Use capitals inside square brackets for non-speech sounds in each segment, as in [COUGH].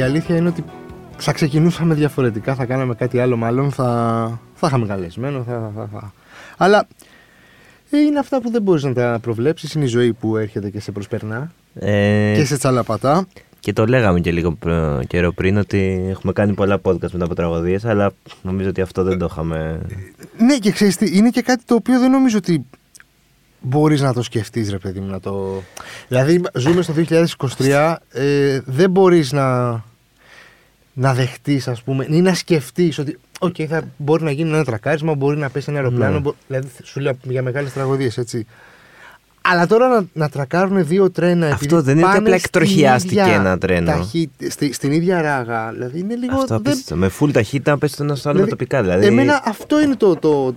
Κοίτα, η αλήθεια είναι ότι θα ξεκινούσαμε διαφορετικά, θα κάναμε κάτι άλλο μάλλον, θα, θα είχαμε καλεσμένο, θα, θα, θα. Αλλά ε, είναι αυτά που δεν μπορείς να τα προβλέψεις, είναι η ζωή που έρχεται και σε προσπερνά Ε, και σε τσαλαπατά. Και το λέγαμε και λίγο προ- καιρό πριν ότι έχουμε κάνει πολλά podcast μετά από τραγωδίες αλλά νομίζω ότι αυτό δεν το είχαμε. Ναι και ξέρεις τι, είναι και κάτι το οποίο δεν νομίζω ότι μπορείς να το σκεφτείς ρε παιδί μου να το... Δηλαδή ζούμε στο 2023, ε, δεν μπορείς να, να δεχτείς ας πούμε ή να σκεφτείς ότι οκ, θα μπορεί να γίνει ένα τρακάρισμα, μπορεί να πέσει ένα αεροπλάνο, Ναι. μπο- δηλαδή σου λέω για μεγάλες τραγωδίες έτσι. Αλλά τώρα να, να τρακάρουν δύο τρένα Αυτό επειδή δεν είναι ότι πάνε απλά στην εκτροχιάστηκε ίδια ένα τρένο. ταχύ- στη- στην ίδια ράγα. Δηλαδή είναι λίγο. Αυτό δεν- απίστευτο. Με full ταχύτητα πέσει το ένα στο άλλο με Δηλαδή, τοπικά. Δηλαδή, Εμένα αυτό είναι το, το,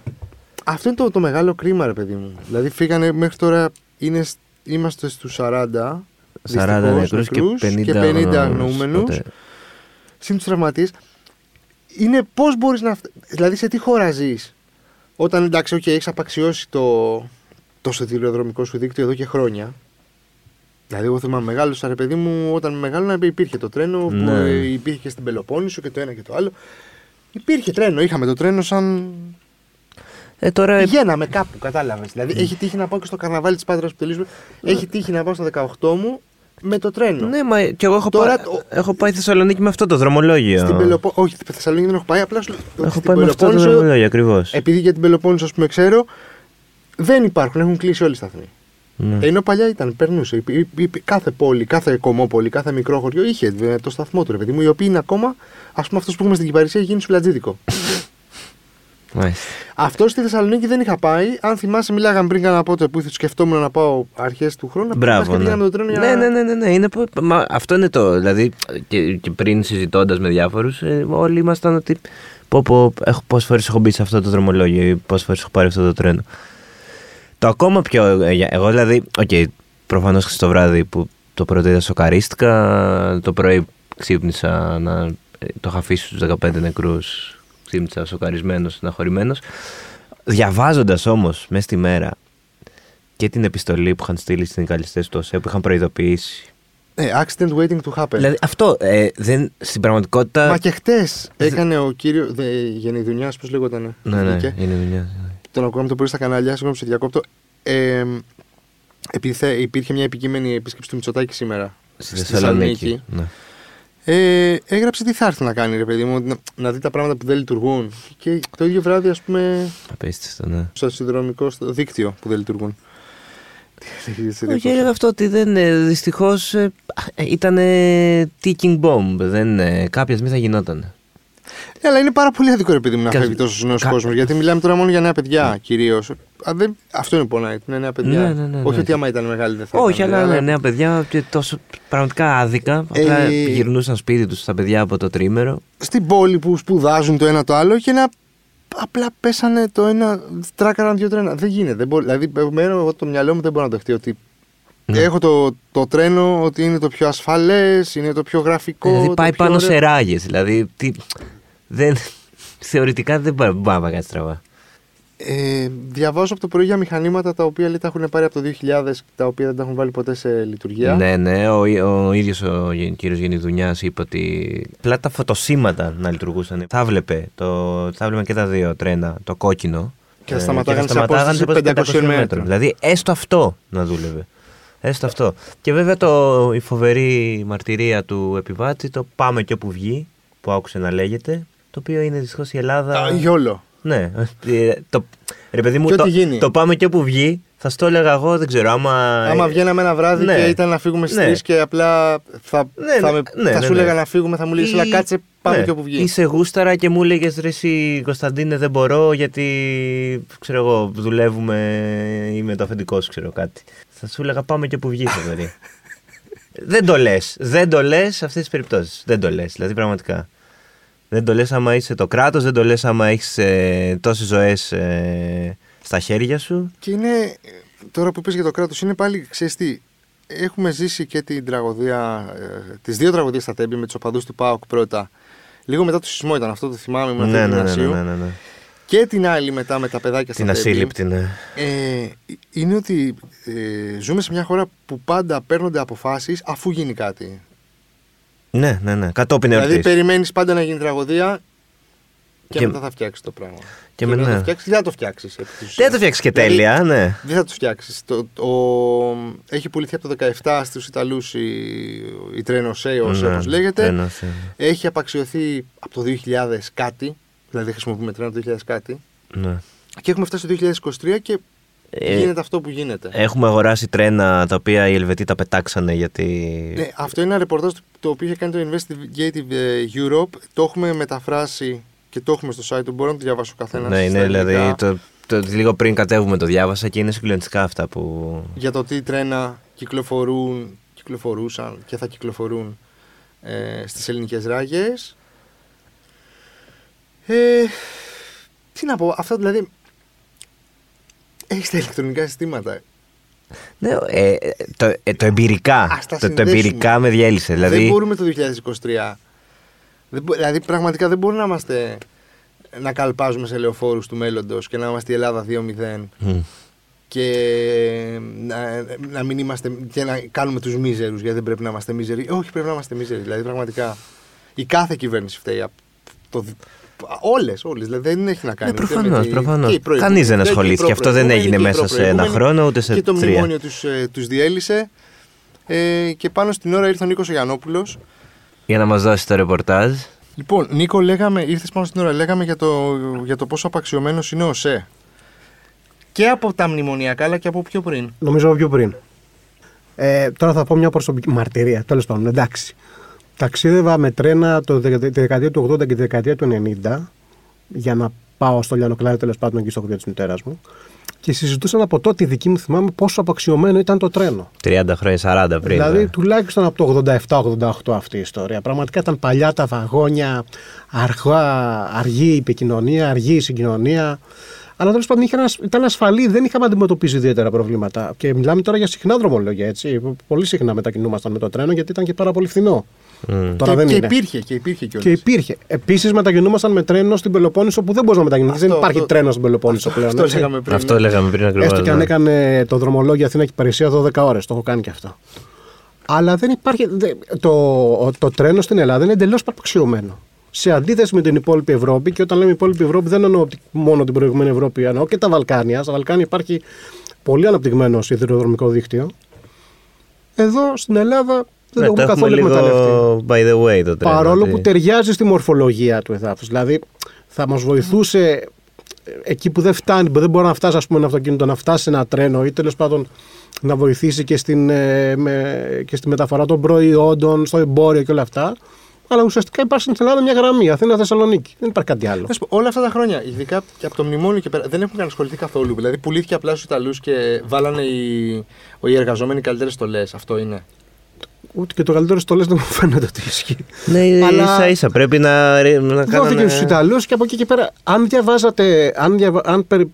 αυτό είναι το, το μεγάλο κρίμα, ρε παιδί μου. Δηλαδή φύγανε μέχρι τώρα, είναι, σ- είμαστε στους 40, 40 δυστυχώς, νεκρούς και νεκρούς 50, και 50 αγνοούμενους. τότε. Συν τους τραυματίες. Είναι πώς μπορείς να... φτα- Δηλαδή σε τι χώρα ζεις. Όταν εντάξει, okay, έχεις απαξιώσει το, το σιδηροδρομικό σου δίκτυο εδώ και χρόνια. Δηλαδή, εγώ θυμάμαι μεγάλο, ρε παιδί μου, όταν μεγάλωνα υπήρχε το τρένο που Ναι. ε, υπήρχε και στην Πελοπόννησο και το ένα και το άλλο. Υπήρχε τρένο, είχαμε το τρένο σαν Ε, τώρα Πηγαίναμε κάπου, κατάλαβες. Δηλαδή, έχει τύχει να πάω και στο καρναβάλι της Πάτρας που τελείωσε. Έχει τύχει να πάω στο 18 μου με το τρένο. Ναι, μα και εγώ έχω, Τώρα πάει, το- έχω πάει Θεσσαλονίκη με αυτό το δρομολόγιο. Στην Πελοπό... Όχι, στη Θεσσαλονίκη δεν έχω πάει. Απλά σου... Έχω στην πάει με αυτό το Πελοπόννησο, δρομολόγιο ακριβώς. επειδή για την Πελοπόννησο, ας πούμε, ξέρω, δεν υπάρχουν. Έχουν κλείσει όλοι οι σταθμοί. Ναι. Ενώ παλιά ήταν, περνούσε. Υπή- υπή- υπή- κάθε πόλη, κάθε κομμόπολη, κάθε μικρό χωριό είχε ε, το σταθμό του, ρε παιδί μου, οι οποίοι είναι ακόμα, ας πούμε, αυτό που έχουμε στην Κυπαρισσία έχει γίνει σουβλατζίδικο. Μάλιστα. αυτό στη Θεσσαλονίκη δεν είχα πάει. Αν θυμάσαι, μιλάγαμε πριν κάνα πότε που σκεφτόμουν να πάω αρχές του χρόνου. να Μπράβο. πήγαμε και Ναι. πήγαμε το τρένο για ναι, ναι, ναι, ναι, ναι. Είναι, πο- μα, αυτό είναι το. Δηλαδή, και, και πριν συζητώντας με διάφορους, όλοι ήμασταν ότι. Πω, πω, έχω, πόσες φορές έχω μπει σε αυτό το δρομολόγιο ή πόσες φορές έχω πάρει αυτό το τρένο. Το ακόμα πιο... ε, για- Εγώ δηλαδή, οκ, προφανώς χθες το βράδυ που το πρώτο είδα σοκαρίστηκα, το πρωί ξύπνησα να... ε, Το είχα αφήσει στους 15 νεκρούς, ξύπνησα σοκαρισμένος, συναχωρημένος. Διαβάζοντας όμως μέσα στη μέρα και την επιστολή που είχαν στείλει στην καλλιστές του ΟΣΕ που είχαν προειδοποιήσει. Ε, accident waiting to happen. Δηλαδή αυτό ε, δεν, στην πραγματικότητα... Μα και χτες έκανε ο κύριο. Γενιδουνιά, πώς λέγονταν. Ναι, ναι, βγήκε. είναι δουλειά. Τον ακούγαμε το πρωί στα κανάλια, συγγνώμη σε διακόπτω. Ε, επειδή θε- υπήρχε μια επικείμενη επίσκεψη του Μητσοτάκη σήμερα. Στη Θεσσαλονίκη. Ναι. Ε, έγραψε τι θα έρθει να κάνει, ρε παιδί μου, να, να δει τα πράγματα που δεν λειτουργούν. Και το ίδιο βράδυ, ας πούμε, Απίστευτο, ναι. στο συνδρομικό στο δίκτυο που δεν λειτουργούν. Όχι, έλεγα αυτό ότι δεν, δυστυχώς ήταν ticking bomb. Δεν, ε, κάποια στιγμή θα γινόταν. Ναι, αλλά είναι πάρα πολύ άδικο ρε παιδί μου να Κα- φεύγει τόσος νέος κα- κόσμος. Γιατί μιλάμε τώρα μόνο για νέα παιδιά κυρίως. Αυτό είναι που πονάει. Είναι νέα παιδιά. Ναι, ναι, ναι, Όχι ναι. ότι άμα ήταν μεγάλη δεν θα Όχι, ήταν, αλλά ναι, νέα παιδιά και τόσο πραγματικά άδικα. Απλά Ε, γυρνούσαν σπίτι τους τα παιδιά από το τρίμερο. Στην πόλη που σπουδάζουν το ένα το άλλο και να απλά πέσανε το ένα, τράκαραν δύο τρένα. Δεν γίνεται. Δεν μπορεί, δηλαδή, εμένα, εγώ το μυαλό μου δεν μπορεί να δεχτεί ότι Ναι. έχω το, το τρένο ότι είναι το πιο ασφαλές, είναι το πιο γραφικό. δηλαδή το πάει πιο πάνω ωραίο. σε ράγες. Δηλαδή τι, δεν, θεωρητικά δεν μπορεί μπορεί να πάει κάτι στραβά. Ε, διαβάζω από το πρωί για μηχανήματα τα οποία λέει, τα έχουν πάρει από το 2000 τα οποία δεν τα έχουν βάλει ποτέ σε λειτουργία. Ναι, ναι, ο, ο ίδιος ο γε- κύριος Γενιδουνιάς είπε ότι απλά τα φωτοσύματα να λειτουργούσαν. Θα βλέπε, το, θα βλέπε και τα δύο τρένα, το κόκκινο. Και θα ε, σταματάγανε σε σταματάγανε απόσταση 500 μέτρων. Δηλαδή έστω αυτό να δούλευε. Έστω αυτό. Και βέβαια το, η φοβερή μαρτυρία του επιβάτη, το πάμε και όπου βγει, που άκουσε να λέγεται, το οποίο είναι δυστυχώς η Ελλάδα. Α, γιόλο. Ναι. Ε, το, ρε παιδί μου, Και το, ό,τι γίνει. το πάμε και όπου βγει, θα στο έλεγα εγώ, δεν ξέρω, άμα. Άμα βγαίναμε ένα βράδυ ναι. και ήταν να φύγουμε στις Ναι. 3 και απλά θα, Ναι, θα, ναι, με- ναι, θα ναι, σου ναι. έλεγα να φύγουμε, θα μου λέει, Ή- αλλά κάτσε, πάμε ναι. και όπου βγει. Ή σε γούσταρα και μου έλεγε ρε εσύ Κωνσταντίνε δεν μπορώ γιατί ξέρω εγώ δουλεύουμε ή με το αφεντικός σου ξέρω κάτι. Θα σου έλεγα πάμε και όπου βγει φοβερή. [LAUGHS] δεν το λες. Δεν το λες σε αυτές τις περιπτώσεις. Δεν το λες. Δηλαδή πραγματικά. Δεν το λες άμα είσαι το κράτος, δεν το λες άμα έχεις ε, τόσες ζωές στα χέρια σου. Και είναι, τώρα που είπες για το κράτος, είναι πάλι, ξέρεις τι, έχουμε ζήσει και την τραγωδία, ε, τις δύο τραγωδίες στα Τέμπη με τους οπαδούς του ΠΑΟΚ πρώτα. Λίγο μετά το σεισμό ήταν αυτό, το θυμάμαι, ήμουν Ναι, ναι, ναι, ναι, γυμνασίου. ναι, ναι, ναι. Και την άλλη μετά με τα παιδάκια Την στα Τέμπη. ασύλληπτη, ναι. Ε, είναι ότι ε, ζούμε σε μια χώρα που πάντα παίρνονται αποφάσεις αφού γίνει κάτι. Ναι, ναι, ναι. Κατόπιν Δηλαδή εορτής. περιμένεις πάντα να γίνει τραγωδία και, Και- μετά θα φτιάξεις το πράγμα. και μετά με- θα ναι. το φτιάξεις, δεν θα το φτιάξεις. Δεν το φτιάξεις και Δηλαδή, τέλεια, ναι. Δεν θα το φτιάξεις. Το, ο- Έχει πουληθεί από το 17 στους Ιταλούς η, η Treno Seos, Ναι, όπως λέγεται. ένας, ε, Έχει απαξιωθεί από το 2000 κάτι. Δηλαδή χρησιμοποιούμε τρένο το 2000 κάτι. ναι. Και έχουμε φτάσει το 2023 και Ε, γίνεται αυτό που γίνεται. Έχουμε αγοράσει τρένα τα οποία οι Ελβετοί τα πετάξανε γιατί. Ναι, αυτό είναι ένα ρεπορτάζ το οποίο είχε κάνει το Investigative ε, Europe. Το έχουμε μεταφράσει και το έχουμε στο site του. Μπορώ να το διαβάσω ο καθένας. ναι, είναι δηλαδή. Το, το, λίγο πριν κατέβουμε το διάβασα και είναι συγκλονιστικά αυτά που. Για το τι τρένα κυκλοφορούν, κυκλοφορούσαν και θα κυκλοφορούν ε, στις ελληνικές ράγες. Ε, τι να πω, αυτό δηλαδή. Έχεις τα ηλεκτρονικά συστήματα. Ναι, ε, ε, το, ε, το εμπειρικά. Ας τα Το, το συνδέσουμε. εμπειρικά με διέλυσε. Δηλαδή, Δεν μπορούμε το 2023. Δεν μπο- δηλαδή, πραγματικά δεν μπορούμε να είμαστε. να καλπάζουμε σε λεωφόρους του μέλλοντος και να είμαστε η Ελλάδα 2-0 μ, και να, να μην είμαστε και να κάνουμε τους μίζερους γιατί δεν πρέπει να είμαστε μίζεροι. Όχι, πρέπει να είμαστε μίζεροι. Δηλαδή, πραγματικά η κάθε κυβέρνηση φταίει. από Το, δι- όλες, όλες. Δηλαδή, δεν έχει να κάνει. Ναι, ούτε με προφανώς, τη- προφανώς. και η προηγούμενη, Κανείς δεν και η ασχολήθηκε. Αυτό δεν προπροηγούμενη έγινε και η μέσα σε ένα προπροηγούμενη. χρόνο, ούτε σε Και το τρία. μνημόνιο τους, ε, τους διέλυσε. Ε, και πάνω στην ώρα ήρθε ο Νίκος Γιαννόπουλος Για να μας δώσει το ρεπορτάζ. Λοιπόν, Νίκο, λέγαμε, ήρθες πάνω στην ώρα, λέγαμε για το, για το πόσο απαξιωμένος είναι ο ΣΕ. Και από τα μνημονιακά, αλλά και από πιο πριν. Νομίζω πιο πριν. Ε, τώρα θα πω μια προσωπική μαρτυρία. Τέλος πάντων, εντάξει. Ταξίδευα με τρένα το, δεκα- τη δεκαετία του 80 και τη δεκαετία του 90 για να πάω στο Λιανοκλάδιο τέλος πάντων εκεί στο χωριό της μητέρας μου. Και συζητούσαν από τότε η δική μου θυμάμαι πόσο απαξιωμένο ήταν το τρένο. 30 χρόνια, 40 πριν. δηλαδή ναι. τουλάχιστον από το 87-88 αυτή η ιστορία. Πραγματικά ήταν παλιά τα βαγόνια, αργά, αργή η επικοινωνία, αργή η συγκοινωνία. Αλλά τέλος πάντων είχε ένας- ήταν ασφαλή, δεν είχαμε αντιμετωπίσει ιδιαίτερα προβλήματα. Και μιλάμε τώρα για συχνά δρομολόγια, έτσι. Πολύ συχνά μετακινούμασταν με το τρένο γιατί ήταν και πάρα πολύ φθηνό. Μμ. Τώρα και, δεν και είναι. υπήρχε, και υπήρχε κιόλας. Και υπήρχε. Επίσης μετακινούμασταν με τρένο στην Πελοπόννησο που δεν μπορεί να μετακινηθεί. Αυτό- Δεν υπάρχει αυτό- τρένος στην Πελοπόννησο πλέον. Αυτό έτσι. λέγαμε πριν. Αυτό ναι. λέγαμε πριν ακριβώς. Έστω και αν έκανε το δρομολόγιο Αθήνα και Παρισία 12 ώρες. Το έχω κάνει και αυτό. Αλλά δεν υπάρχει. δε- το, το τρένο στην Ελλάδα είναι εντελώς παραξιωμένο. Σε αντίθεση με την υπόλοιπη Ευρώπη, και όταν λέμε υπόλοιπη Ευρώπη, δεν εννοώ ότι μόνο την προηγούμενη Ευρώπη, εννοώ και τα Βαλκάνια. Στα Βαλκάνια υπάρχει πολύ αναπτυγμένο σιδηροδρομικό δίκτυο. Εδώ στην Ελλάδα δεν Ναι, το το έχουμε έχουμε καθόλου εκμεταλλευτεί. λίγο by the way το τρένο. Παρόλο ότι- που ταιριάζει στη μορφολογία του εδάφους. Δηλαδή θα μας βοηθούσε ε, εκεί που δεν φτάνει, που δεν μπορεί να φτάσει ας πούμε, ένα αυτοκίνητο, να φτάσει ένα τρένο ή τέλος πάντων να βοηθήσει και, στην, ε, με, και στη μεταφορά των προϊόντων, στο εμπόριο και όλα αυτά. Αλλά ουσιαστικά υπάρχει στην Ελλάδα μια γραμμή, Αθήνα-Θεσσαλονίκη. Δεν υπάρχει κάτι άλλο. Να σου πω, όλα αυτά τα χρόνια, ειδικά και από το μνημόνιο και πέρα, δεν έχουν ασχοληθεί καθόλου. Δηλαδή, πουλήθηκε απλά στους Ιταλούς και βάλανε οι, οι εργαζόμενοι καλύτερες στολές. Αυτό είναι. Ούτε και το καλύτερο στο λες δεν μου φαίνεται ότι ισχύει. Ναι, Αλλά- ίσα ίσα πρέπει να, ρι- να Δόθηκε κάνανε... στους Ιταλούς και από εκεί και πέρα, αν διαβάζατε, αν διαβα, αν περι-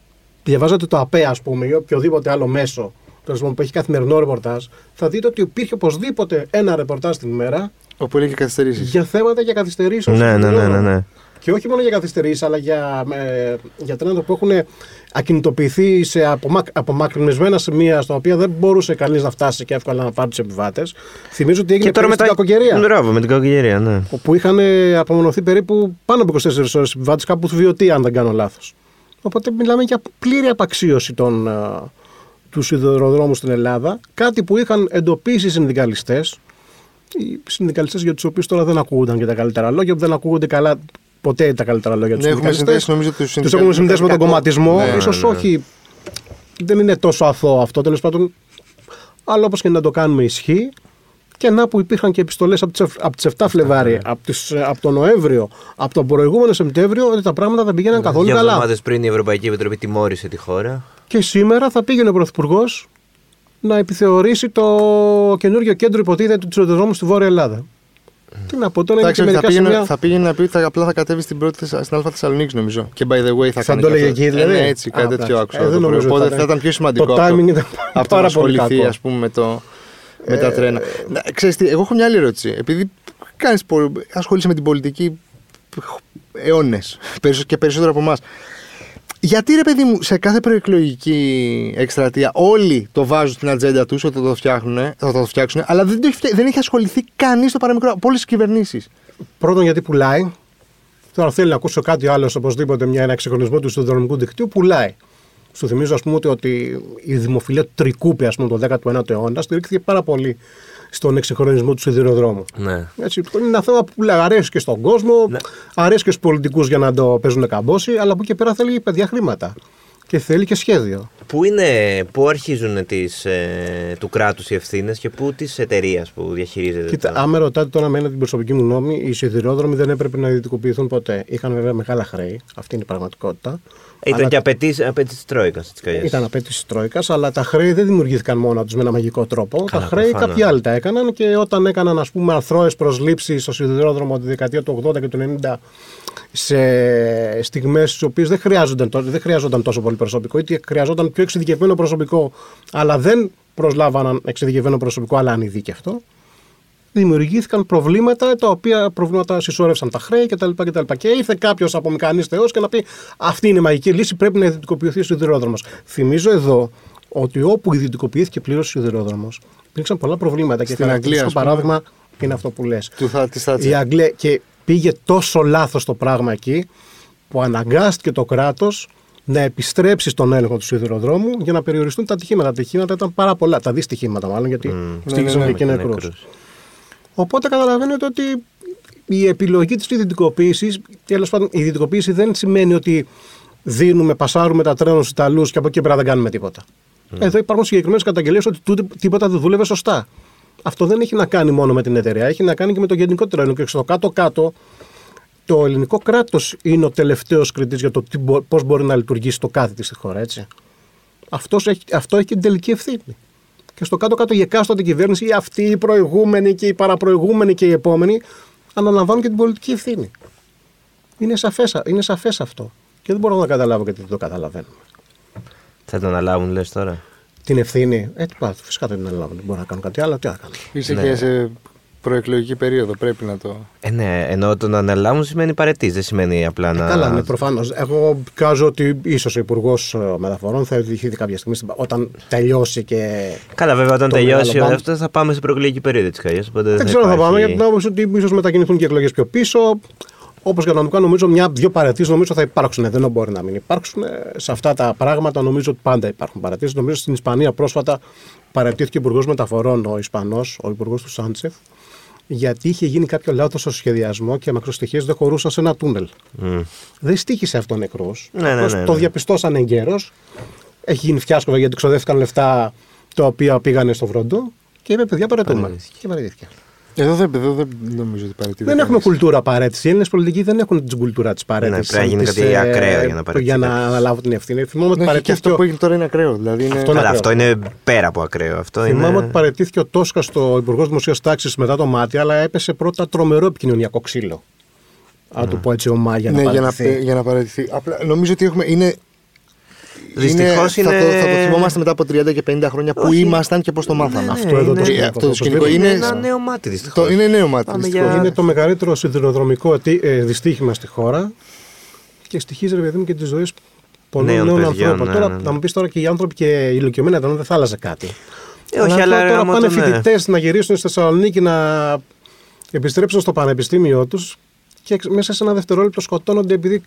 διαβάζατε το ΑΠΕ, ας πούμε, ή οποιοδήποτε άλλο μέσο τέλος πάντων, που έχει καθημερινό ρεπορτάζ, θα δείτε ότι υπήρχε οπωσδήποτε ένα ρεπορτάζ την ημέρα Όπου έλεγε καθυστερήσεις. για θέματα για καθυστερήσεις. Ναι, ναι, ναι, ναι, ναι. Και όχι μόνο για καθυστερήσεις, αλλά για, με, για τρένα που έχουν ακινητοποιηθεί σε απομακ, απομακρυνισμένα σημεία στα οποία δεν μπορούσε κανείς να φτάσει και εύκολα να πάρει τους επιβάτες. Θυμίζω ότι έγινε Και τώρα πριν μετά... στην κακοκαιρία. Μπράβο, με την κακοκαιρία, ναι. όπου είχαν ε, απομονωθεί περίπου πάνω από 24 ώρες επιβάτες κάπου του Βιωτή, αν δεν κάνω λάθος. Οπότε μιλάμε για πλήρη απαξίωση των, ε, τους σιδηροδρόμους στην Ελλάδα, κάτι που είχαν εντοπίσει οι συνδικαλιστές, οι συνδικαλιστές για τους οποίους τώρα δεν ακούγονταν και τα καλύτερα λόγια, που δεν ακούγονται καλά ποτέ τα καλύτερα λόγια τους Ναι, έχουμε συνδικαλιστές. συνδέσει νομίζω τους Τους έχουμε συνδέσει με τον κομματισμό, Ναι, ίσως ναι, ναι. όχι, δεν είναι τόσο αθώο αυτό τέλος πάντων, αλλά όπως και να το κάνουμε ισχύει. Και να που υπήρχαν και επιστολές από τις από τις 7 Φλεβάρι, από, τις, ε, από τον Νοέμβριο, από τον προηγούμενο Σεπτέμβριο, ότι τα πράγματα δεν πήγαιναν καθόλου Δύο καλά. εβδομάδες πριν η Ευρωπαϊκή Επιτροπή τιμώρησε τη χώρα. Και σήμερα θα πήγαινε ο Πρωθυπουργός να επιθεωρήσει το καινούργιο κέντρο υποτίθεται του σιδηροδρόμου στη Βόρεια Ελλάδα. Τι να πω τώρα, είναι και Εντάξει, θα μερικά πήγαινε, σημεία. θα πήγαινε να πει ότι θα, απλά θα κατέβει στην, πρώτη, Θεσσα- στην Α Θεσσαλονίκη νομίζω. Και by the way θα Θα κάνει. το και έλεγε αυτό. εκεί, δηλαδή. Ε, ναι, έτσι, κάτι Α, τέτοιο εντάξει. άκουσα. Ε, το δεν πρωί. νομίζω Οπότε ότι θα ήταν πιο σημαντικό. Το αυτό. timing ήταν από το να πάρα πολύ ασχοληθεί, κακό. Ε, ας πούμε, με, το, με τα τρένα. Να, ξέρεις τι, εγώ έχω μια άλλη ερώτηση. Επειδή κάνεις, πο- ασχολείσαι με την πολιτική αιώνες και περισσότερο από εμάς. Γιατί ρε παιδί μου, σε κάθε προεκλογική εκστρατεία όλοι το βάζουν στην ατζέντα τους ότι θα το, φτιάχνουν, θα το φτιάξουν, αλλά δεν, το έχει, φτια- δεν έχει ασχοληθεί κανείς στο παραμικρό από όλες τις κυβερνήσεις. Πρώτον, γιατί πουλάει. Τώρα θέλει να ακούσω κάτι άλλος, οπωσδήποτε μια, ένα εξυγχρονισμό του συνδρομικού δικτύου, πουλάει. Σου θυμίζω, ας πούμε, ότι, ότι η δημοφιλία του Τρικούπη, ας πούμε, το 19ο αιώνα, στηρίχθηκε πάρα πολύ στον εξυγχρονισμό του σιδηροδρόμου. Ναι. Έτσι, είναι ένα θέμα που πουλάει. Αρέσει και στον κόσμο, αρέσει και στους πολιτικούς για να το παίζουν καμπόση, αλλά από εκεί και πέρα θέλει παιδιά χρήματα. Και θέλει και σχέδιο. Πού, είναι, πού αρχίζουν τις, ε, του κράτους οι ευθύνες και πού της εταιρείας που διαχειρίζεται. Κοίτα, το- άμα ρωτάτε τώρα εμένα την προσωπική μου νόμη, οι σιδηρόδρομοι δεν έπρεπε να ιδιωτικοποιηθούν ποτέ. Είχαν βέβαια μεγάλα χρέη, αυτή είναι η πραγματικότητα. Ήταν Αλλά και απαιτήσει απαιτήσεις τη Τρόικας. έτσι κι αλλιώς. Ήταν απέτηση τη Τρόικας, αλλά τα χρέη δεν δημιουργήθηκαν μόνο τους με ένα μαγικό τρόπο. Καλά, τα χρέη προφανώς. κάποιοι άλλοι τα έκαναν και όταν έκαναν ας πούμε αθρώες προσλήψεις στο σιδηρόδρομο τη δεκαετία του 80 και του 90 σε στιγμές στις οποίες δεν, χρειάζονταν τό- δεν χρειαζόταν τόσο πολύ προσωπικό ή χρειαζόταν πιο εξειδικευμένο προσωπικό, αλλά δεν προσλάβαναν εξειδικευμένο προσωπικό, αλλά ανειδίκευτο. Δημιουργήθηκαν προβλήματα τα οποία προβλήματα συσσόρευσαν τα χρέη κτλ. κτλ. Και ήρθε κάποιος από μηχανής Θεός και να πει: Αυτή είναι η μαγική λύση, πρέπει να ιδιωτικοποιηθεί ο σιδηρόδρομος. Θυμίζω εδώ ότι όπου ιδιωτικοποιήθηκε πλήρως ο σιδηρόδρομος, υπήρξαν πολλά προβλήματα. Και Στην το Αγγλία, ας πούμε. παράδειγμα είναι αυτό που λες. Του θα, της Η Θάτσερ. Αγγλία και πήγε τόσο λάθος το πράγμα εκεί που αναγκάστηκε το κράτος να επιστρέψει στον έλεγχο του σιδηροδρόμου για να περιοριστούν τα ατυχήματα. Τα ατυχήματα ήταν πάρα πολλά, τα δυστυχήματα μάλλον, γιατί στήχησαν ναι, ναι, και με νεκρούς. νεκρούς. Οπότε καταλαβαίνετε ότι η επιλογή της ιδιωτικοποίησης, τέλος πάντων η ιδιωτικοποίηση δεν σημαίνει ότι δίνουμε, πασάρουμε τα τρένα στους Ιταλούς και από εκεί πέρα δεν κάνουμε τίποτα. Εδώ υπάρχουν συγκεκριμένες καταγγελίες ότι τούτε- τίποτα δεν δούλευε σωστά. Αυτό δεν έχει να κάνει μόνο με την εταιρεία, έχει να κάνει και με το γενικότερο έλεγχο. Και στο κάτω-κάτω, το ελληνικό κράτος είναι ο τελευταίος κριτής για το πώς μπορεί να λειτουργήσει το κάθε της στη χώρα, έτσι. Αυτός έχει, αυτό έχει και την τελική ευθύνη. Και στο κάτω-κάτω η εκάστοτε κυβέρνηση, ή αυτή η προηγούμενη και η παραπροηγούμενη και η επόμενη, αναλαμβάνουν και την πολιτική ευθύνη. Είναι σαφές, είναι σαφές αυτό. Και δεν μπορώ να καταλάβω γιατί δεν το καταλαβαίνουμε. Θα το αναλάβουν, λες τώρα; Την ευθύνη, ε, τι πάθω, φυσικά δεν την αναλάβουν. Δεν μπορώ να κάνω κάτι άλλο, τι να κάνω. Είσαι Ναι. και σε προεκλογική περίοδο, πρέπει να το. Ε, ναι, ενώ το να αναλάβουν σημαίνει παρετής, δεν σημαίνει απλά να. Καλά, ναι, προφανώς. Εγώ κάζω ότι ίσως ο Υπουργός Μεταφορών θα οδηγηθεί κάποια στιγμή στην- όταν τελειώσει και. Καλά, βέβαια, όταν το τελειώσει μεγάλο όλο μπαμ. αυτό θα πάμε σε προεκλογική περίοδο της Καλλιώ. Δεν ξέρω αν θα πάμε, γιατί την άποψη ότι ίσως μετακινηθούν και εκλογές πιο πίσω. Όπως κανονικά, νομίζω μια-δυο παρατήσει νομίζω θα υπάρξουν. Δεν μπορεί να μην υπάρξουν. Σε αυτά τα πράγματα νομίζω ότι πάντα υπάρχουν παρατήσει. Νομίζω στην Ισπανία πρόσφατα παρατήθηκε ο Υπουργός Μεταφορών, ο Ισπανός, ο Υπουργός του Σάντσεφ, γιατί είχε γίνει κάποιο λάθος στο σχεδιασμό και μακροστοιχείες δεν χωρούσαν σε ένα τούνελ. Δεν στήχησε αυτό νεκρός. Ναι, ναι, ναι, Το ναι. διαπιστώσαν εγκαίρως. Έχει γίνει φιάσκο γιατί ξοδεύτηκαν λεφτά τα οποία πήγανε στο βρόντο και είπε: Παιδιά, παρετούμε. Παραιτήθηκε. Και παρετήθηκε. Εδώ δεν, εδώ δεν νομίζω ότι παραιτείται. Δεν έχουμε κανείς. κουλτούρα παρέτηση. Οι Έλληνες πολιτικοί δεν έχουν την κουλτούρα της παρέτηση. Ναι, πρέπει να γίνει κάτι ακραίο για να παραιτηθεί Για να κάποιος. αναλάβουν την ευθύνη. Θυμάμαι ότι Ναι, και αυτό παρετήθηκε. που ο- έγινε τώρα είναι ακραίο. Δηλαδή είναι... Αυτό είναι Αλλά ακραίο. αυτό είναι πέρα από ακραίο. Αυτό Θυμάμαι είναι... ότι παρετήθηκε ο Τόσκα στο Υπουργός Δημοσίας Τάξης μετά το μάτι, αλλά έπεσε πρώτα τρομερό επικοινωνιακό ξύλο. Αν το πω έτσι ομά για να ναι, για να, παραιτηθεί. για να παραιτηθεί. Απλά νομίζω ότι έχουμε. Είναι, Δυστυχώς είναι, Θα, είναι- το, θα το θυμόμαστε μετά από 30 και 50 χρόνια που Όχι. ήμασταν και πώς το μάθαμε. Ναι, Αυτό εδώ το είναι- σκηνικό, αυτό το όπως σκηνικό βλέπετε. είναι είναι- ένα νέο μάτι δυστυχώς. Το, είναι νέο μάτι. Πάμε δυστυχώς. για- Είναι το μεγαλύτερο σιδηροδρομικό αιτή- ε, δυστύχημα στη χώρα και στοιχίζει ρε παιδί μου και τις ζωές πολλών Νέων νέων παιδιών, ανθρώπων. ναι, τώρα ναι, ναι. θα μου πεις τώρα και οι άνθρωποι και οι ηλικιωμένοι ήταν δεν θα άλλαζε κάτι. Ε, όχι, αλλά, τώρα άμα πάνε το- ναι. φοιτητές να γυρίσουν στη Θεσσαλονίκη να επιστρέψουν στο πανεπιστήμιό τους και εξ- μέσα σε ένα δευτερόλεπτο σκοτώνονται επειδή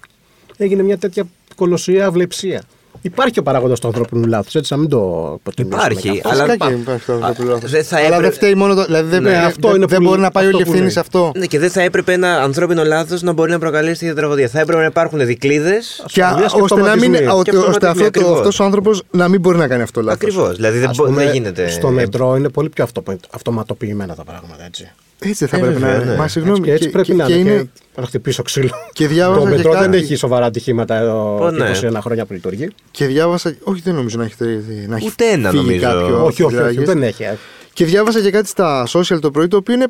έγινε μια τέτοια κολοσσιαία αυλεψία. Υπάρχει ο παράγοντας του ανθρώπινου λάθους, έτσι, να μην το υποτιμήσουμε. Υπάρχει, και αυτό. αλλά- Φυσικά και υπάρχει το ανθρωπινό λάθος. δεν θα Αλλά έπρεπε- δεν φταίει μόνο το. Δηλαδή δεν, Ναι, δεν- αυτό δεν- είναι δεν που- μπορεί να πάει αυτό όλη η που ευθύνη λέει. σε αυτό. Ναι, και δεν θα έπρεπε ένα ανθρώπινο λάθος να μπορεί να προκαλέσει τέτοια τραγωδία. Θα έπρεπε να υπάρχουν δικλείδες. Και Ασφαλείας και ώστε να μην. αυτοματισμοί. ο- Και Ώστε αυτό αυτοματισμοί, το- ακριβώς. αυτός ο άνθρωπος να μην μπορεί να κάνει αυτό λάθος. Ακριβώς. Δηλαδή δεν, Ας μπο- πούμε, δεν γίνεται. Στο μετρό είναι πολύ πιο αυτο- αυτοματοποιημένα τα πράγματα, έτσι. Έτσι θα Ε, πρέπει να βέβαια, είναι. ναι. Μα Έτσι, συγγνώμη. και έτσι και- πρέπει και- να και είναι. είναι- Και να χτυπήσω ξύλο. Και διάβαζα το και μετρό κάτι- δεν έχει σοβαρά ατυχήματα εδώ Πω, και ναι. 21 χρόνια που λειτουργεί. Και διάβασα. Όχι, δεν νομίζω να έχει, να έχει Ούτε ένα φύγει νομίζω. κάποιο όχι, όχι, όχι, φυλάκες. δεν έχει. ε. Και διάβασα και κάτι στα social το πρωί το οποίο είναι.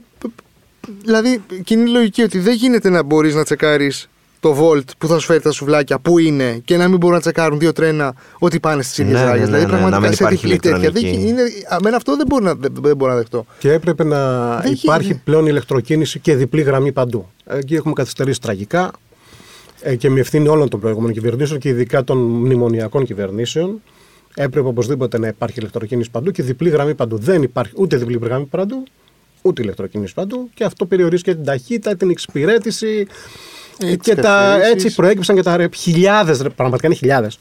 Δηλαδή, κοινή λογική ότι δεν γίνεται να μπορείς να τσεκάρεις το Volt που θα σου φέρει τα σουβλάκια, πού είναι και να μην μπορούν να τσεκάρουν δύο τρένα ότι πάνε στις ίδιες Ναι, ναι, ράγες. ναι, δηλαδή, ναι, πραγματικά να μην σε υπάρχει διπλή τέτοια. Δεν, ηλεκτρονική. είναι, αμένα αυτό δεν μπορώ να, δεν, δεν μπορώ να δεχτώ. Και έπρεπε να Δεν υπάρχει γίνεται. πλέον ηλεκτροκίνηση και διπλή γραμμή παντού. Εκεί έχουμε καθυστερήσει τραγικά. ε, και με ευθύνη όλων των προηγούμενων κυβερνήσεων και ειδικά των μνημονιακών κυβερνήσεων, έπρεπε οπωσδήποτε να υπάρχει ηλεκτροκίνηση παντού και διπλή γραμμή παντού. Δεν υπάρχει ούτε διπλή γραμμή παντού, ούτε ηλεκτροκίνηση παντού και αυτό περιορίζει και την ταχύτητα, την εξυπηρέτηση. Ε, και τις τα, καθυστερήσεις. έτσι προέκυψαν και τα χιλιάδες, πραγματικά είναι χιλιάδες.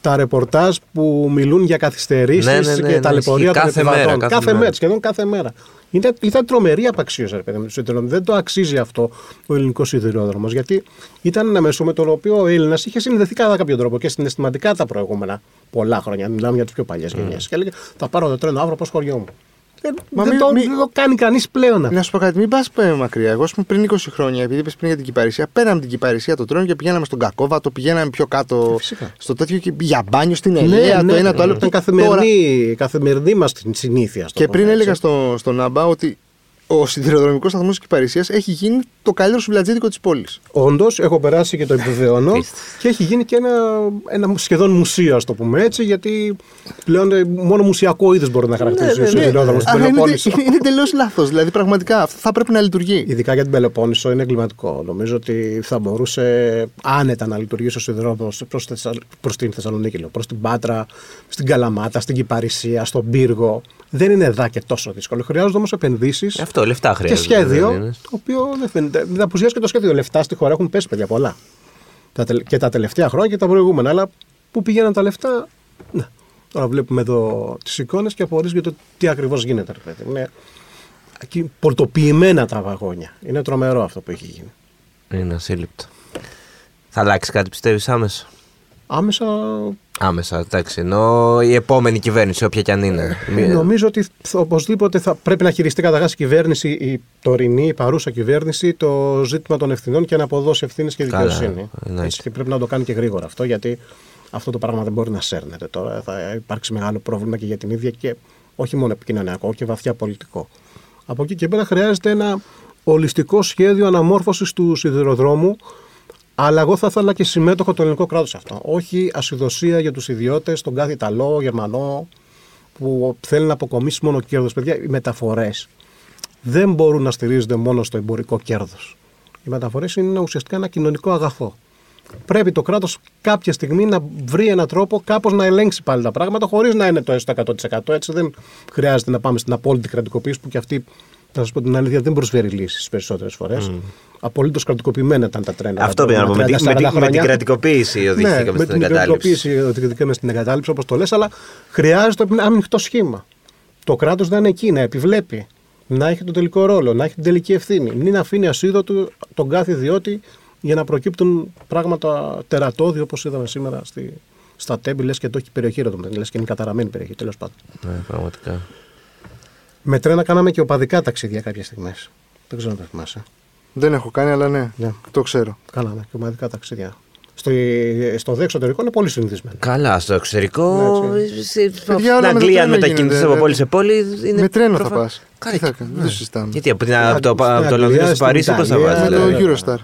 Τα ρεπορτάζ που μιλούν για καθυστερήσεις Ναι, ναι, ναι, και ναι, ταλαιπωρία ισχύει. των Κάθε επιβατών. μέρα, κάθε κάθε μέρα. μέρα, σχεδόν κάθε μέρα. Ήταν, ήταν τρομερή απαξίωση, ρε παιδί μου, του σιδηροδρόμου. Δεν το αξίζει αυτό ο ελληνικός σιδηρόδρομος. Γιατί ήταν ένα μέσο με το οποίο ο Έλληνας είχε συνδεθεί κατά κάποιο τρόπο και συναισθηματικά τα προηγούμενα πολλά χρόνια. Μιλάμε για τις πιο παλιές γενιές. Και έλεγε Θα πάρω το τρένο αύριο, πώ χωριό μου. Δεν, Μα δεν μη- το, μη- δεν το κάνει κανείς πλέον αυτό. Να σου πω κάτι, μην πας μακριά. Εγώ, ας πούμε, πριν 20 χρόνια, επειδή είπες πριν για την Κυπαρισία, πέραμε την Κυπαρισία το τρένο και πηγαίναμε στον Κακόβατο, πηγαίναμε πιο κάτω Φυσικά. στο τέτοιο και για μπάνιο στην Ελία, το ένα το άλλο. Ήταν Και καθημερινή, καθημερινή μας συνήθεια. στο Και πριν πούμε, έλεγα έτσι. στο, στον Άμπα ότι ο σιδηροδρομικός σταθμός της Κυπαρισίας έχει γίνει το καλύτερο σουβλατζίδικο της πόλης. Όντως, έχω περάσει και το επιβεβαιώνω και έχει γίνει και ένα, ένα σχεδόν μουσείο, ας το πούμε έτσι, γιατί πλέον ε, μόνο μουσιακό είδος μπορεί να χαρακτηρίσει ο σιδηρόδρομος στην Αλλά είναι, Πελοπόννησο. είναι, είναι τελείως λάθος. Δηλαδή, πραγματικά αυτό θα πρέπει να λειτουργεί. Ειδικά για την Πελοπόννησο είναι εγκληματικό. Νομίζω ότι θα μπορούσε άνετα να λειτουργήσει ο σιδηρόδρομος προς την Θεσσαλονίκη, προς την Πάτρα, στην Καλαμάτα, στην Κυπαρισία, στον Πύργο. Δεν είναι εδώ και τόσο δύσκολο. Χρειάζονται όμως επενδύσεις Αυτό, λεφτά και χρειάζεται. σχέδιο, δεν είναι. το οποίο δεν φαίνεται. Δεν απουσιάζει και το σχέδιο. Λεφτά στη χώρα έχουν πέσει, παιδιά, πολλά. Τα, τελε- και τα τελευταία χρόνια και τα προηγούμενα. Αλλά πού πηγαίναν τα λεφτά, ναι. Τώρα βλέπουμε εδώ τις εικόνες και απορρίζει για το τι ακριβώς γίνεται. Ρε, παιδί. Είναι εκεί πορτοποιημένα τα βαγόνια. Είναι τρομερό αυτό που έχει γίνει. Είναι ασύλληπτο. Θα αλλάξει κάτι, πιστεύεις άμεσα; Άμεσα Άμεσα, εντάξει. Ενώ η επόμενη κυβέρνηση, όποια κι αν είναι. Μη- νομίζω ότι θα- οπωσδήποτε θα πρέπει να χειριστεί καταρχά η κυβέρνηση, η τωρινή, η παρούσα κυβέρνηση, το ζήτημα των ευθυνών και να αποδώσει ευθύνες και Καλά, δικαιοσύνη. εννοείται. Έτσι, και πρέπει να το κάνει και γρήγορα αυτό, γιατί αυτό το πράγμα δεν μπορεί να σέρνεται τώρα. Θα υπάρξει μεγάλο πρόβλημα και για την ίδια και όχι μόνο επικοινωνιακό και βαθιά πολιτικό. Από εκεί και πέρα χρειάζεται ένα ολιστικό σχέδιο αναμόρφωσης του σιδηροδρόμου. Αλλά εγώ θα ήθελα και συμμέτοχο το ελληνικό κράτο σε αυτό. Όχι ασυδοσία για τους ιδιώτες, τον κάθε Ιταλό, Γερμανό, που θέλει να αποκομίσει μόνο κέρδος. Παιδιά, οι μεταφορές δεν μπορούν να στηρίζονται μόνο στο εμπορικό κέρδος. Οι μεταφορές είναι ουσιαστικά ένα κοινωνικό αγαθό. Πρέπει το κράτος κάποια στιγμή να βρει έναν τρόπο κάπως να ελέγξει πάλι τα πράγματα χωρίς να είναι το έστω 100%. Έτσι δεν χρειάζεται να πάμε στην απόλυτη κρατικοποίηση που και αυτή, να σας πω την αλήθεια, δεν προσφέρει λύσεις τι περισσότερες φορές. Mm. Απολύτως κρατικοποιημένα ήταν τα τρένα. Αυτό τα πήγα να πω. Με, τη- 30-40 με, τη- με την χρόνια. κρατικοποίηση Ναι, οδηγηθήκαμε με στην την εγκατάλειψη. κρατικοποίηση οδηγηθήκαμε στην εγκατάλειψη, όπως το λες, αλλά χρειάζεται ένα ανοιχτό σχήμα. Το κράτος να είναι εκεί, να επιβλέπει, να έχει τον τελικό ρόλο, να έχει την τελική ευθύνη. Μην αφήνει ασίδωτο τον κάθε ιδιώτη για να προκύπτουν πράγματα τερατώδη όπως είδαμε σήμερα στη, στα τέμπη, λες και το έχει περιοχή, ρε το μεταξύ, λες και είναι καταραμένη περιοχή, τέλος πάντων. Ναι, πραγματικά. Με τρένα κάναμε και οπαδικά ταξίδια κάποια στιγμές. Δεν ξέρω αν το θυμάσαι. Δεν έχω κάνει, αλλά ναι, Ναι. το ξέρω. Κάναμε και οπαδικά ταξίδια. Στο, στο δε εξωτερικό είναι πολύ συνηθισμένο. Καλά, στο εξωτερικό. Ναι, σε- Παιδιά, όλα Στην με το Αγγλία, αν τρένο μετακινηθείς γίνεται, από δε- πόλη σε πόλη. Είναι με τρένο θα προφα- πας. Καλά, Τι θα και- κάνεις, ναι. δεν το συζητάμε. Γιατί από, την, από το, από το Αγγλία, Λονδίνο στο στην Παρίσι πώς θα Ιταλία, βάζεις. Με ναι, το ναι. Eurostar.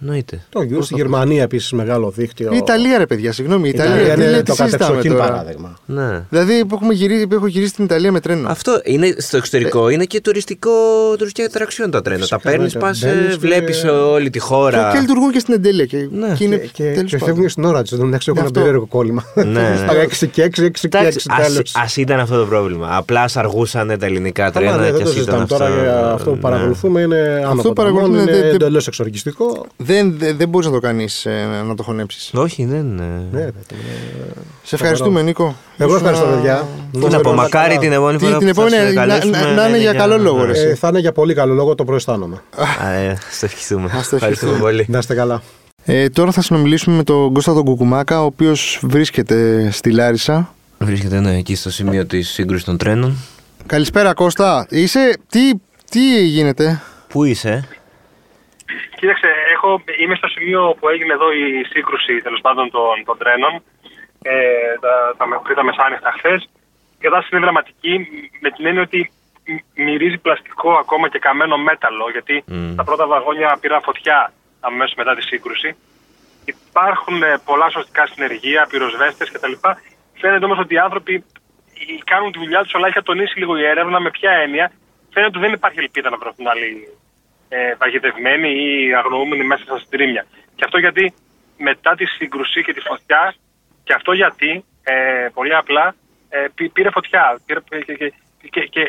Εννοείται. Το Euro, στη Γερμανία επίσης μεγάλο δίκτυο. Η Ιταλία, ρε παιδιά, συγγνώμη. Η Η Ιταλία, Ιταλία τι είναι λέτε, το τι συζητάμε κατεξοχήν τώρα; παράδειγμα. Ναι. Δηλαδή που, έχουμε γυρίσει, που έχω γυρίσει στην Ιταλία με τρένο. Αυτό είναι στο εξωτερικό, είναι και τουριστικό, τουριστική ατραξιόν τα τρένα. Τα Φυσικά, παίρνεις, ναι, πας, μπαίνεις και- βλέπεις όλη τη Και, χώρα. και λειτουργούν και στην εντέλεια. Και, Ναι. και είναι Και, και, τέλος και πάντων. φεύγουν στην ώρα τους. Δεν έχουν ένα Αυτό. περίεργο κόλλημα. Ναι. [LAUGHS] Στα 6 και 6, 6 και 6 τέλος. Α ήταν αυτό το πρόβλημα. Απλά σ' αργούσαν τα ελληνικά Καλά, τρένα ναι, και δεν το ας ήταν συζητάμε αυτό. τώρα. για Αυτό που ναι. παρακολουθούμε είναι άνω Αυτό από παρακολουθούμε, είναι δεν- δεν- εντελώς εξοργιστικό. Δεν, δεν, δεν μπορείς να το κάνεις να το χωνέψεις. Όχι, δεν. Ναι, Ναι. ρε, παιδί, είναι- Σε ευχαριστούμε, Νίκο. Εγώ Ήσουν, ευχαριστώ, α, παιδιά. Τι να πω, μακάρι την επόμενη Τι, φορά την που θα επόμενη, σε να- καλέσουμε να- να είναι για καλό λόγο, ρε. ναι. Ε, θα είναι για πολύ καλό λόγο, το προαισθάνομαι. Α, ε, Στο ευχηθούμε. Ας το Ευχαριστούμε ευχηθούμε. πολύ. Να είστε καλά. Ε, τώρα θα συνομιλήσουμε με τον Κώστα τον Κουκουμάκα, ο οποίος βρίσκεται στη Λάρισα. Βρίσκεται ναι, εκεί στο σημείο της σύγκρουσης των τρένων. Καλησπέρα, Κώστα. Είσαι. Τι, τι γίνεται; Πού είσαι, Κοίταξε, έχω, είμαι στο σημείο που έγινε εδώ η σύγκρουση τέλος πάντων των, των τρένων ε, τα, τα, πριν τα μεσάνυχτα χθες. Η κατάσταση είναι δραματική με την έννοια ότι μ- μυρίζει πλαστικό ακόμα και καμένο μέταλλο γιατί Μμ. τα πρώτα βαγόνια πήραν φωτιά αμέσως μετά τη σύγκρουση. Υπάρχουν ε, πολλά σωστικά συνεργεία, πυροσβέστες κτλ. Φαίνεται όμως ότι οι άνθρωποι ε, κάνουν τη δουλειά τους, αλλά έχει ατονίσει λίγο η έρευνα με ποια έννοια; Φαίνεται ότι δεν υπάρχει ελπίδα να βρεθούν άλλοι ε, παγιδευμένοι ή αγνοούμενοι μέσα στα συντρίμια. Και αυτό γιατί μετά τη σύγκρουση και τη φωτιά. Και αυτό γιατί, ε, πολύ απλά, ε, πή- πήρε φωτιά πήρε, και, και, και, και ε,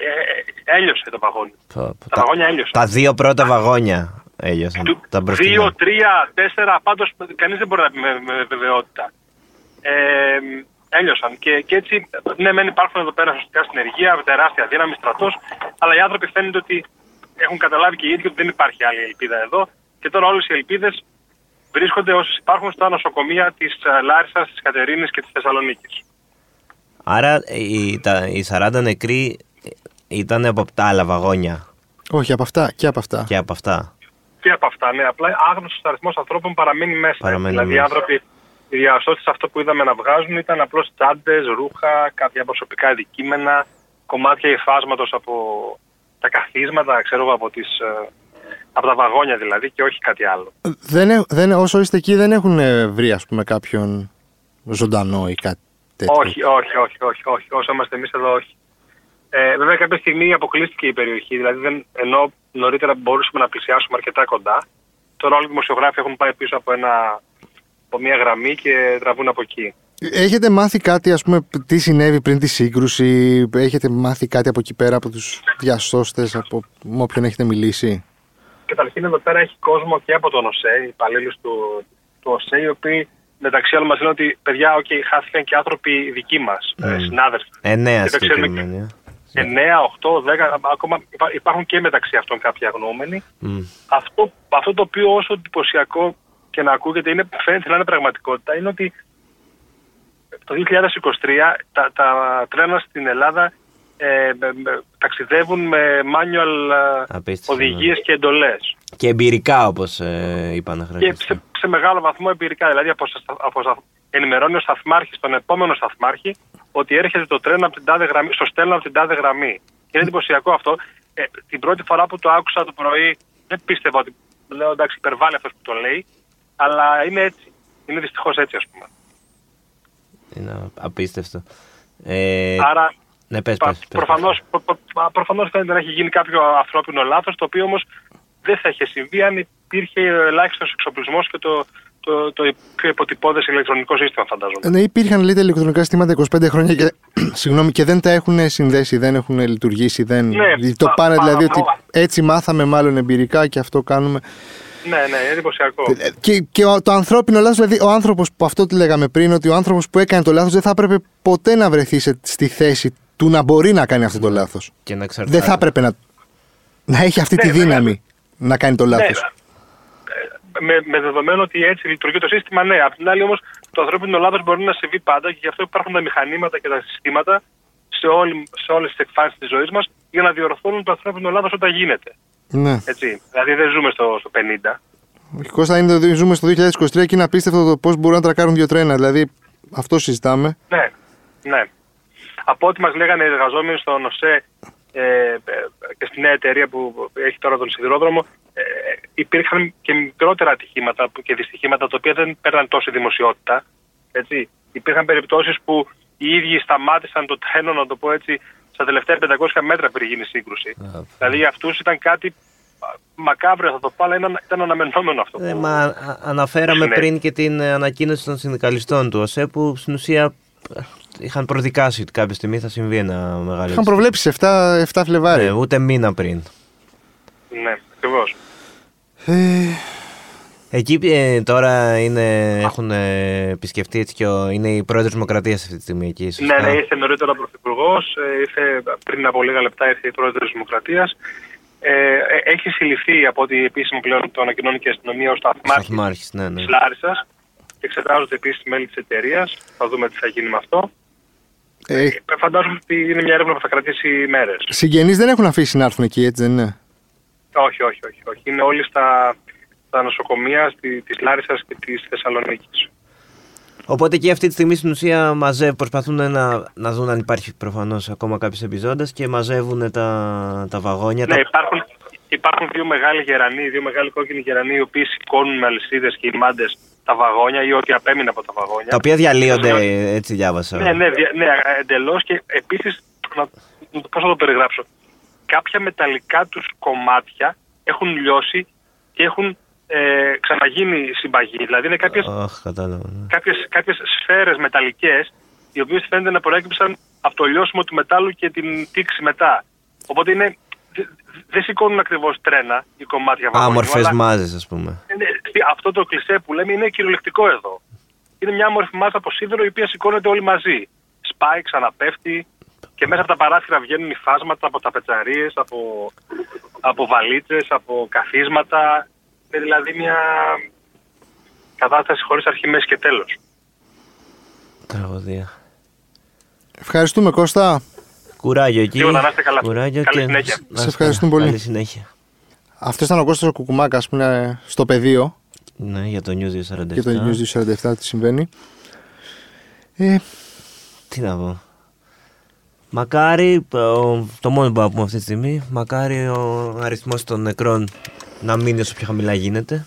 ε, έλειωσε το βαγόνι. Πω, πω, Τα βαγόνια έλειωσαν. τα δύο πρώτα βαγόνια έλειωσαν. Του- Τα μπροστινά. Δύο, τρία, τέσσερα, πάντως κανείς δεν μπορεί να πει με, με βεβαιότητα. Ε, έλειωσαν. Και, και έτσι, ναι, μεν υπάρχουν εδώ πέρα σωστικά συνεργεία, τεράστια δύναμη, στρατός, αλλά οι άνθρωποι φαίνεται ότι έχουν καταλάβει και οι ίδιοι ότι δεν υπάρχει άλλη ελπίδα εδώ. Και τώρα όλες οι ελπίδες βρίσκονται όσες υπάρχουν στα νοσοκομεία της ε, Λάρισας, της Κατερίνης και της Θεσσαλονίκης. Άρα οι, τα, οι 40 νεκροί ήταν από τα άλλα βαγόνια; Όχι, από αυτά και από αυτά. και από αυτά. Και από αυτά, ναι. Απλά άγνωστος αριθμός ανθρώπων παραμένει μέσα. Παραμένει δηλαδή, οι μέσα. άνθρωποι, οι διασώσει αυτό που είδαμε να βγάζουν ήταν απλώς τσάντες, ρούχα, κάποια προσωπικά αντικείμενα, κομμάτια υφάσματος από τα καθίσματα, ξέρω εγώ, από, τις, ε, από τα βαγόνια δηλαδή και όχι κάτι άλλο. Δεν, έ- δεν, όσο είστε εκεί δεν έχουν ε, βρει ας πούμε κάποιον ζωντανό ή κάτι τέτοιο; Όχι, όχι, όχι, όχι, όχι. Όσο είμαστε εμείς εδώ, όχι. Ε, βέβαια, κάποια στιγμή αποκλείστηκε η περιοχή. Δηλαδή, δεν, ενώ νωρίτερα μπορούσαμε να πλησιάσουμε αρκετά κοντά, τώρα όλοι οι δημοσιογράφοι έχουν πάει πίσω από, ένα, από μια γραμμή και τραβούν από εκεί. Έχετε μάθει κάτι, ας πούμε, τι συνέβη πριν τη σύγκρουση, έχετε μάθει κάτι από εκεί πέρα από τους διασώστες, από με όποιον έχετε μιλήσει; Καταρχήν, εδώ πέρα έχει κόσμο και από τον ΟΣΕ, υπαλλήλους του, του ΟΣΕ, οι οποίοι μεταξύ άλλων μας λένε ότι παιδιά, OK, χάθηκαν και άνθρωποι δικοί μας, Mm. συνάδελφοι. Εννέα Και δεν ξέρουμε συγκεκριμένοι. ε. 9, 8, 10, ακόμα υπά- υπάρχουν και μεταξύ αυτών κάποιοι αγνοούμενοι. Μμ. αυτό, αυτό το οποίο όσο εντυπωσιακό και να ακούγεται είναι, φαίνεται να είναι πραγματικότητα είναι ότι το 2023 τα, τα τρένα στην Ελλάδα ε, με- με- ταξιδεύουν με manual ε, Απίστευτο, οδηγίες και εντολές. Και εμπειρικά όπως ε, είπαν να Και χαρακτηριστεί. σε, σε μεγάλο βαθμό εμπειρικά. Δηλαδή, από, στα- από, στα- ενημερώνει ο σταθμάρχης τον επόμενο σταθμάρχη ότι έρχεται το τρένο από την τάδε γραμμή, στο στέλνο από την τάδε γραμμή. Και είναι εντυπωσιακό αυτό. Ε, την πρώτη φορά που το άκουσα το πρωί, δεν πίστευα ότι. Λέω εντάξει, υπερβάλλει αυτός που το λέει, αλλά είναι έτσι. Είναι δυστυχώς έτσι, ας πούμε. Είναι απίστευτο. Ε, Άρα, ναι, πες, πα- πες, πες, προφανώς, προ- προ- προφανώς φαίνεται να έχει γίνει κάποιο ανθρώπινο λάθος, το οποίο όμως δεν θα είχε συμβεί αν υπήρχε ελάχιστος εξοπλισμός και το, το, το πιο υποτυπώδες ηλεκτρονικό σύστημα, φαντάζομαι. Ναι, υπήρχαν λέτε ηλεκτρονικά συστήματα 25 χρόνια και, [CLEARS THROAT] συγγνώμη, και δεν τα έχουν συνδέσει, δεν έχουν λειτουργήσει. Δεν, Ναι, το πα- πάνε πα- δηλαδή ότι πα- έτσι μάθαμε μάλλον εμπειρικά και αυτό κάνουμε. Ναι, ναι, είναι εντυπωσιακό. Ε, Και, και ο- το ανθρώπινο λάθος, δηλαδή ο άνθρωπος που αυτό τι λέγαμε πριν, ότι ο άνθρωπος που έκανε το λάθος δεν θα έπρεπε ποτέ να βρεθεί σε- στη θέση του να μπορεί να κάνει αυτό το λάθος. Και να εξαρτάται. Δεν θα έπρεπε να, να έχει αυτή τη Ναι, βέβαια. δύναμη να κάνει το λάθος. Ναι, ε, με, με δεδομένο ότι έτσι λειτουργεί το σύστημα, ναι. Απ' την άλλη όμως, το ανθρώπινο λάθος μπορεί να συμβεί πάντα και γι' αυτό υπάρχουν τα μηχανήματα και τα συστήματα σε, όλη, σε όλες τις εκφάνσεις της ζωής μας για να διορθώνουν το ανθρώπινο λάθος όταν γίνεται. Ναι. Έτσι. Δηλαδή δεν ζούμε στο, στο 50. Όχι, Κώστα, είναι το, ζούμε στο 2023 και είναι απίστευτο το πώς μπορούν να τρακάρουν δύο τρένα. Δηλαδή, αυτό συζητάμε. Ναι, ναι. Από ό,τι μας λέγανε οι εργαζόμενοι στον ΟΣΕ ε, ε, και στη νέα εταιρεία που έχει τώρα τον σιδηρόδρομο, ε, υπήρχαν και μικρότερα ατυχήματα που- και δυστυχήματα τα οποία δεν παίρναν τόση δημοσιότητα. Έτσι. Υπήρχαν περιπτώσεις που οι ίδιοι σταμάτησαν το τρένο, να το πω έτσι, στα τελευταία 500 μέτρα πριν γίνει σύγκρουση. Α, δηλαδή για αυτούς ήταν κάτι α, μακάβριο, θα το πω, αλλά ήταν, ήταν αναμενόμενο αυτό. Ε, που- μα α- αναφέραμε Ναι. πριν και την ε, ανακοίνωση των συνδικαλιστών του ΟΣΕ που στην ουσία ε, είχαν προδικάσει ότι κάποια στιγμή θα συμβεί ένα μεγάλο. Είχαν προβλέψει σε 7, 7 Φλεβάρι. Ε, ούτε μήνα πριν. Ναι, ακριβώς. Ε, Εκεί ε, τώρα είναι, έχουν ε, επισκεφτεί έτσι και ο, είναι η πρόεδρος Δημοκρατίας αυτή τη στιγμή εκεί. Ναι, σωστά; ναι, ήρθε νωρίτερα ο Πρωθυπουργό. Ήρθε πριν από λίγα λεπτά ήρθε η πρόεδρος της Δημοκρατίας. Ε, ε, έχει συλληφθεί από ό,τι επίσημο πλέον το ανακοινώνει και η αστυνομία ω σταθμάρχης Σταθμάρχης, ναι, ναι. της Λάρισας. Και εξετάζονται επίσης μέλη της εταιρείας. Θα δούμε τι θα γίνει με αυτό. ε, Ε, φαντάζομαι ότι είναι μια έρευνα που θα κρατήσει μέρες. Συγγενείς δεν έχουν αφήσει να έρθουν εκεί, έτσι δεν είναι; Όχι, όχι, όχι, όχι. Είναι όλοι στα, στα νοσοκομεία της Λάρισας και της Θεσσαλονίκης. Οπότε εκεί αυτή τη στιγμή στην ουσία μαζεύουν, προσπαθούν να, να δουν αν υπάρχει προφανώς ακόμα κάποιο επιζώντα και μαζεύουν τα, τα βαγόνια. Ναι, τα... υπάρχουν, υπάρχουν δύο μεγάλοι γερανοί, δύο μεγάλοι κόκκινοι γερανοί, οι οποίοι σηκώνουν με αλυσίδες και οι μάντες τα βαγόνια ή ό,τι απέμεινε από τα βαγόνια. τα οποία διαλύονται, έτσι διάβασα. Ναι, ναι, δια- ναι εντελώς και επίσης, πώς να το περιγράψω. Κάποια μεταλλικά τους κομμάτια έχουν λιώσει και έχουν ε, ξαναγίνει συμπαγή. Δηλαδή είναι κάποιες, Αχ, κατάλαβα. ναι. κάποιες, κάποιες σφαίρες μεταλλικές οι οποίες φαίνεται να προέκυψαν από το λιώσιμο του μετάλλου και την τήξη μετά. Οπότε είναι, δε- δεν σηκώνουν ακριβώς τρένα ή κομμάτια βαγονιού, Άμορφε αλλά μάζες, ας πούμε. είναι- αυτό το κλισέ που λέμε είναι κυριολεκτικό εδώ. Είναι μια μορφή μάζα από σίδερο η οποία σηκώνεται όλη μαζί. Σπάει, ξαναπέφτει και μέσα από τα παράθυρα βγαίνουν υφάσματα από ταπετσαρίες, από, από βαλίτσες, από καθίσματα. Είναι δηλαδή μια κατάσταση χωρίς αρχή, μέση και τέλος. Τραγωδία. Ευχαριστούμε Κώστα. Κουράγιο εκεί. Τίποτα, να είστε καλά. Κουράγιο Καλή και... συνέχεια. να Σε είστε ευχαριστούμε καλά. πολύ. Καλή συνέχεια. Αυτός ήταν ο Κώστας ο Κουκουμάκας που είναι στο πεδίο Ναι, για το News 247. και το News 247 τι συμβαίνει. Ε, Τι να πω. Μακάρι, ο- το μόνο που μπορώ να πούμε αυτή τη στιγμή, μακάρι ο αριθμός των νεκρών να μείνει όσο πιο χαμηλά γίνεται.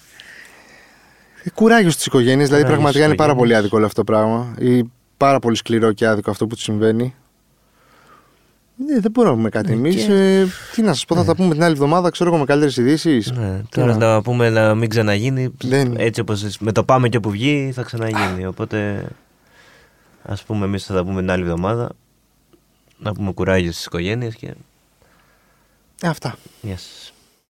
Ε, Κουράγιος στι οικογένειε. Δηλαδή, Κουράγιος πραγματικά στις είναι πάρα πολύ οικογένειες. άδικο όλο αυτό το πράγμα. Ή πάρα πολύ σκληρό και άδικο αυτό που τους συμβαίνει. Ε, δεν μπορούμε να πούμε κάτι εμείς. και- Ε, τι να σας πω, θα τα πούμε την άλλη εβδομάδα, ξέρω εγώ με καλύτερες ειδήσεις. Ναι, τώρα να πούμε να μην ξαναγίνει, Δεν- έτσι όπως με το πάμε και όπου βγει θα ξαναγίνει. Οπότε ας πούμε εμείς θα τα πούμε την άλλη εβδομάδα. Να πούμε κουράγιος στις οικογένειες και Αυτά. γεια σας.